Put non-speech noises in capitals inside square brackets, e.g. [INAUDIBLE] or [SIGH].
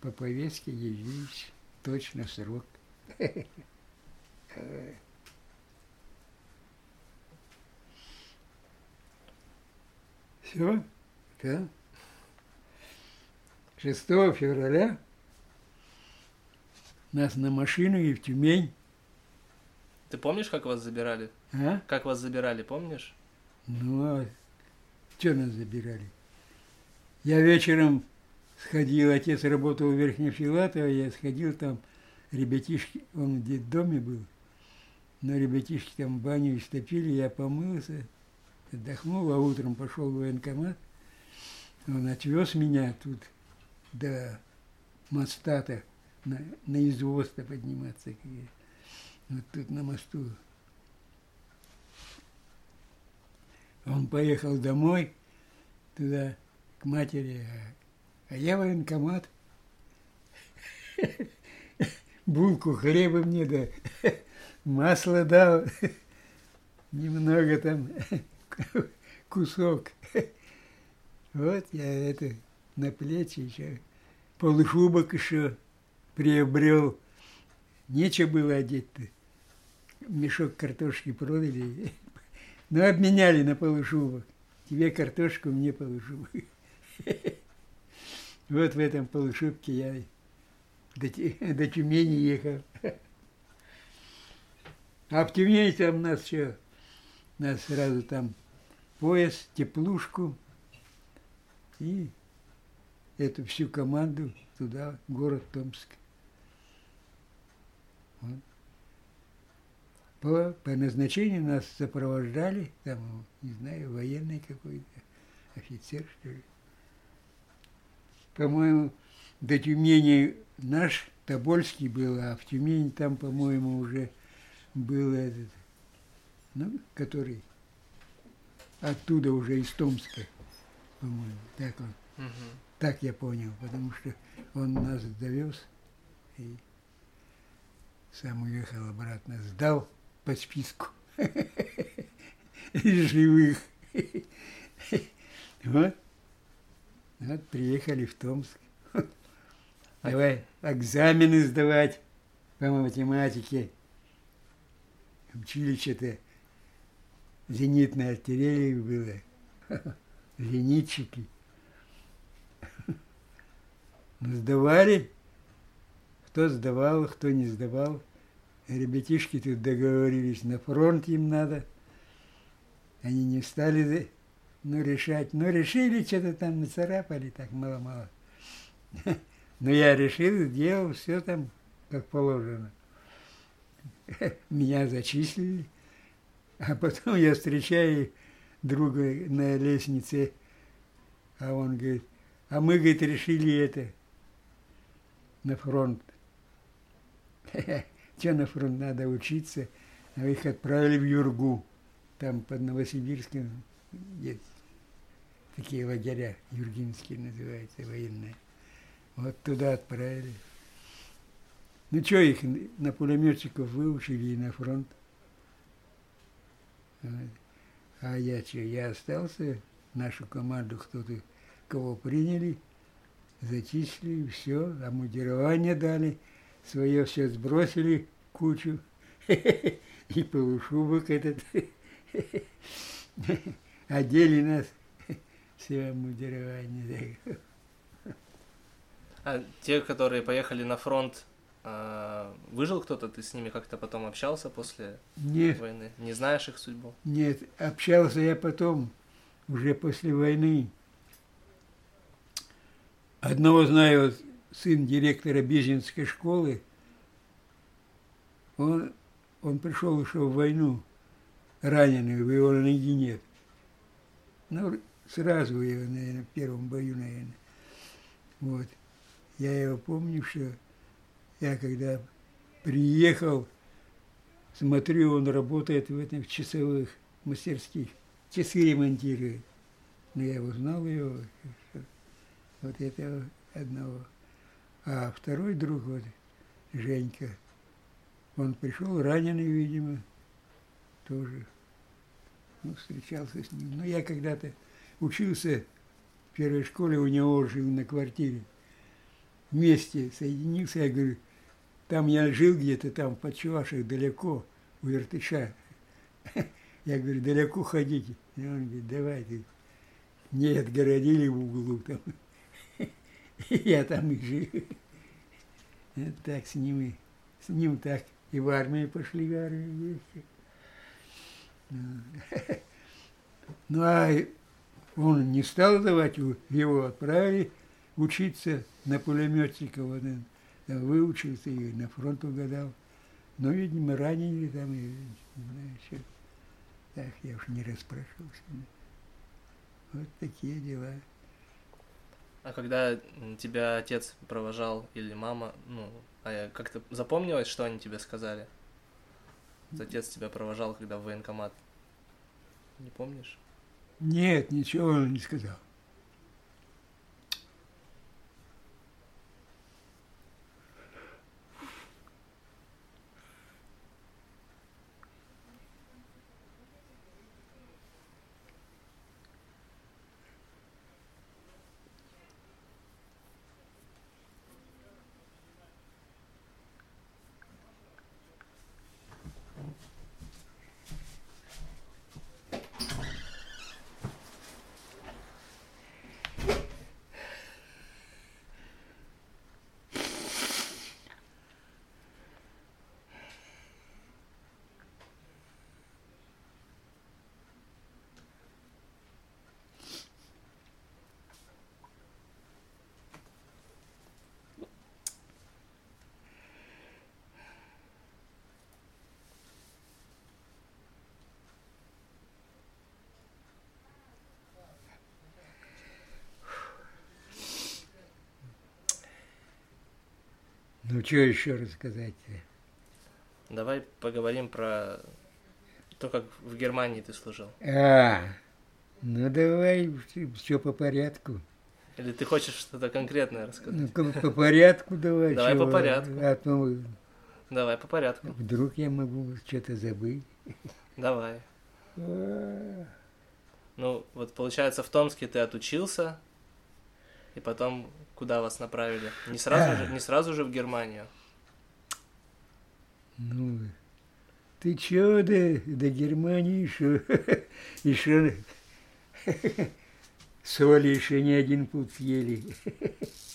по повестке явились точно в срок. Все, да. 6 февраля нас на машину и в Тюмень. Ты помнишь, как вас забирали? А? Как вас забирали, помнишь? Ну, а что нас забирали? Я вечером сходил, отец работал в Верхнефилатово, я сходил там, ребятишки, он в детдоме был, но ребятишки там баню истопили, я помылся, отдохнул, а утром пошел в военкомат, он отвез меня тут до моста-то, на, на извоз-то подниматься. Вот тут на мосту. Он поехал домой, туда, к матери, а, а я военкомат. Булку хлеба мне, да масло дал, немного там, кусок. Вот я это на плечи еще, полушубок еще приобрел. Нечего было одеть-то. Мешок картошки продали. Ну, обменяли на полушубок. Тебе картошку, мне полушубок. Вот в этом полушубке я до, [LAUGHS] до Тюмени ехал. [LAUGHS] А в Тюмени там нас что? Нас сразу там пояс, теплушку и эту всю команду туда, в город Томск. Вот. По, по назначению нас сопровождали, там, не знаю, военный какой-то, офицер, что ли. По-моему, до Тюмени наш Тобольский был, а в Тюмени там, по-моему, уже был этот, ну, который оттуда уже из Томска, по-моему, так он. Угу. Так я понял, потому что он нас довез и сам уехал обратно, сдал по списку [LAUGHS] из живых. [LAUGHS] Вот. Вот приехали в Томск. [LAUGHS] Давай экзамены сдавать по математике. Училище-то зенитной артиллерии было. [LAUGHS] Зенитчики. [LAUGHS] Ну, сдавали. Кто сдавал, кто не сдавал. Ребятишки тут договорились, на фронт им надо. Они не стали ну, решать. Ну, решили, что-то там нацарапали, так мало-мало. [LAUGHS] Но я решил, сделал все там, как положено. [LAUGHS] Меня зачислили. А потом я встречаю друга на лестнице, а он говорит, а мы, говорит, решили это, на фронт. [LAUGHS] Что на фронт надо учиться? А их отправили в Юргу, там под Новосибирском есть такие лагеря, юргинские называются, военные. Вот туда отправили. Ну что их на пулеметчиков выучили и на фронт. А я что, я остался, нашу команду кто-то, кого приняли – зачислили, все, амудирование дали, свое все сбросили, кучу, [LAUGHS] и полушубок этот, [LAUGHS] одели нас, [LAUGHS] все амудирование. А те, которые поехали на фронт, а, выжил кто-то? Ты с ними как-то потом общался после Нет. войны? Не знаешь их судьбу? Нет, общался я потом, уже после войны. Одного знаю, сын директора Бежинской школы, он, он пришел еще в войну раненый, его ноги нет. Ну, сразу его, наверное, в первом бою, наверное. Вот. Я его помню, что я когда приехал, смотрю, он работает в в часовых мастерских, часы ремонтирует. Но я узнал его, вот этого одного. А второй друг, вот, Женька, он пришел раненый, видимо, тоже. Ну, встречался с ним. Но я когда-то учился в первой школе, у него жил на квартире. вместе соединился. Я говорю, там я жил где-то там в Подчувашах далеко, у Иртыша. [LAUGHS] Я говорю, далеко ходите. И он говорит, давай ты. Не отгородили в углу там. [LAUGHS] Я там и жил. [LAUGHS] Так с ним и с ним так и в армию пошли, в армию вместе. Ну, а он не стал давать, его отправили учиться на пулеметчика, вот он выучился и на фронт угадал. Но, видимо, ранили там, и, не знаю, что. Так, я уж не расспрашивался. Вот такие дела. А когда тебя отец провожал или мама, ну, а как-то запомнилось, что они тебе сказали? Отец тебя провожал, когда в военкомат. Не помнишь? Нет, ничего он не сказал. Ну, что еще рассказать-то? Давай поговорим про то, как в Германии ты служил. А, ну давай все по порядку. Или ты хочешь что-то конкретное рассказать? Ну, по порядку давай. Давай по порядку. А то давай по порядку. Вдруг я могу что-то забыть. Давай. А. Ну, вот получается, в Томске ты отучился, и потом куда вас направили? Не сразу, же, не сразу же в Германию? Ну, ты чё, до, до Германии еще, еще соли еще не один путь съели. [LAUGHS]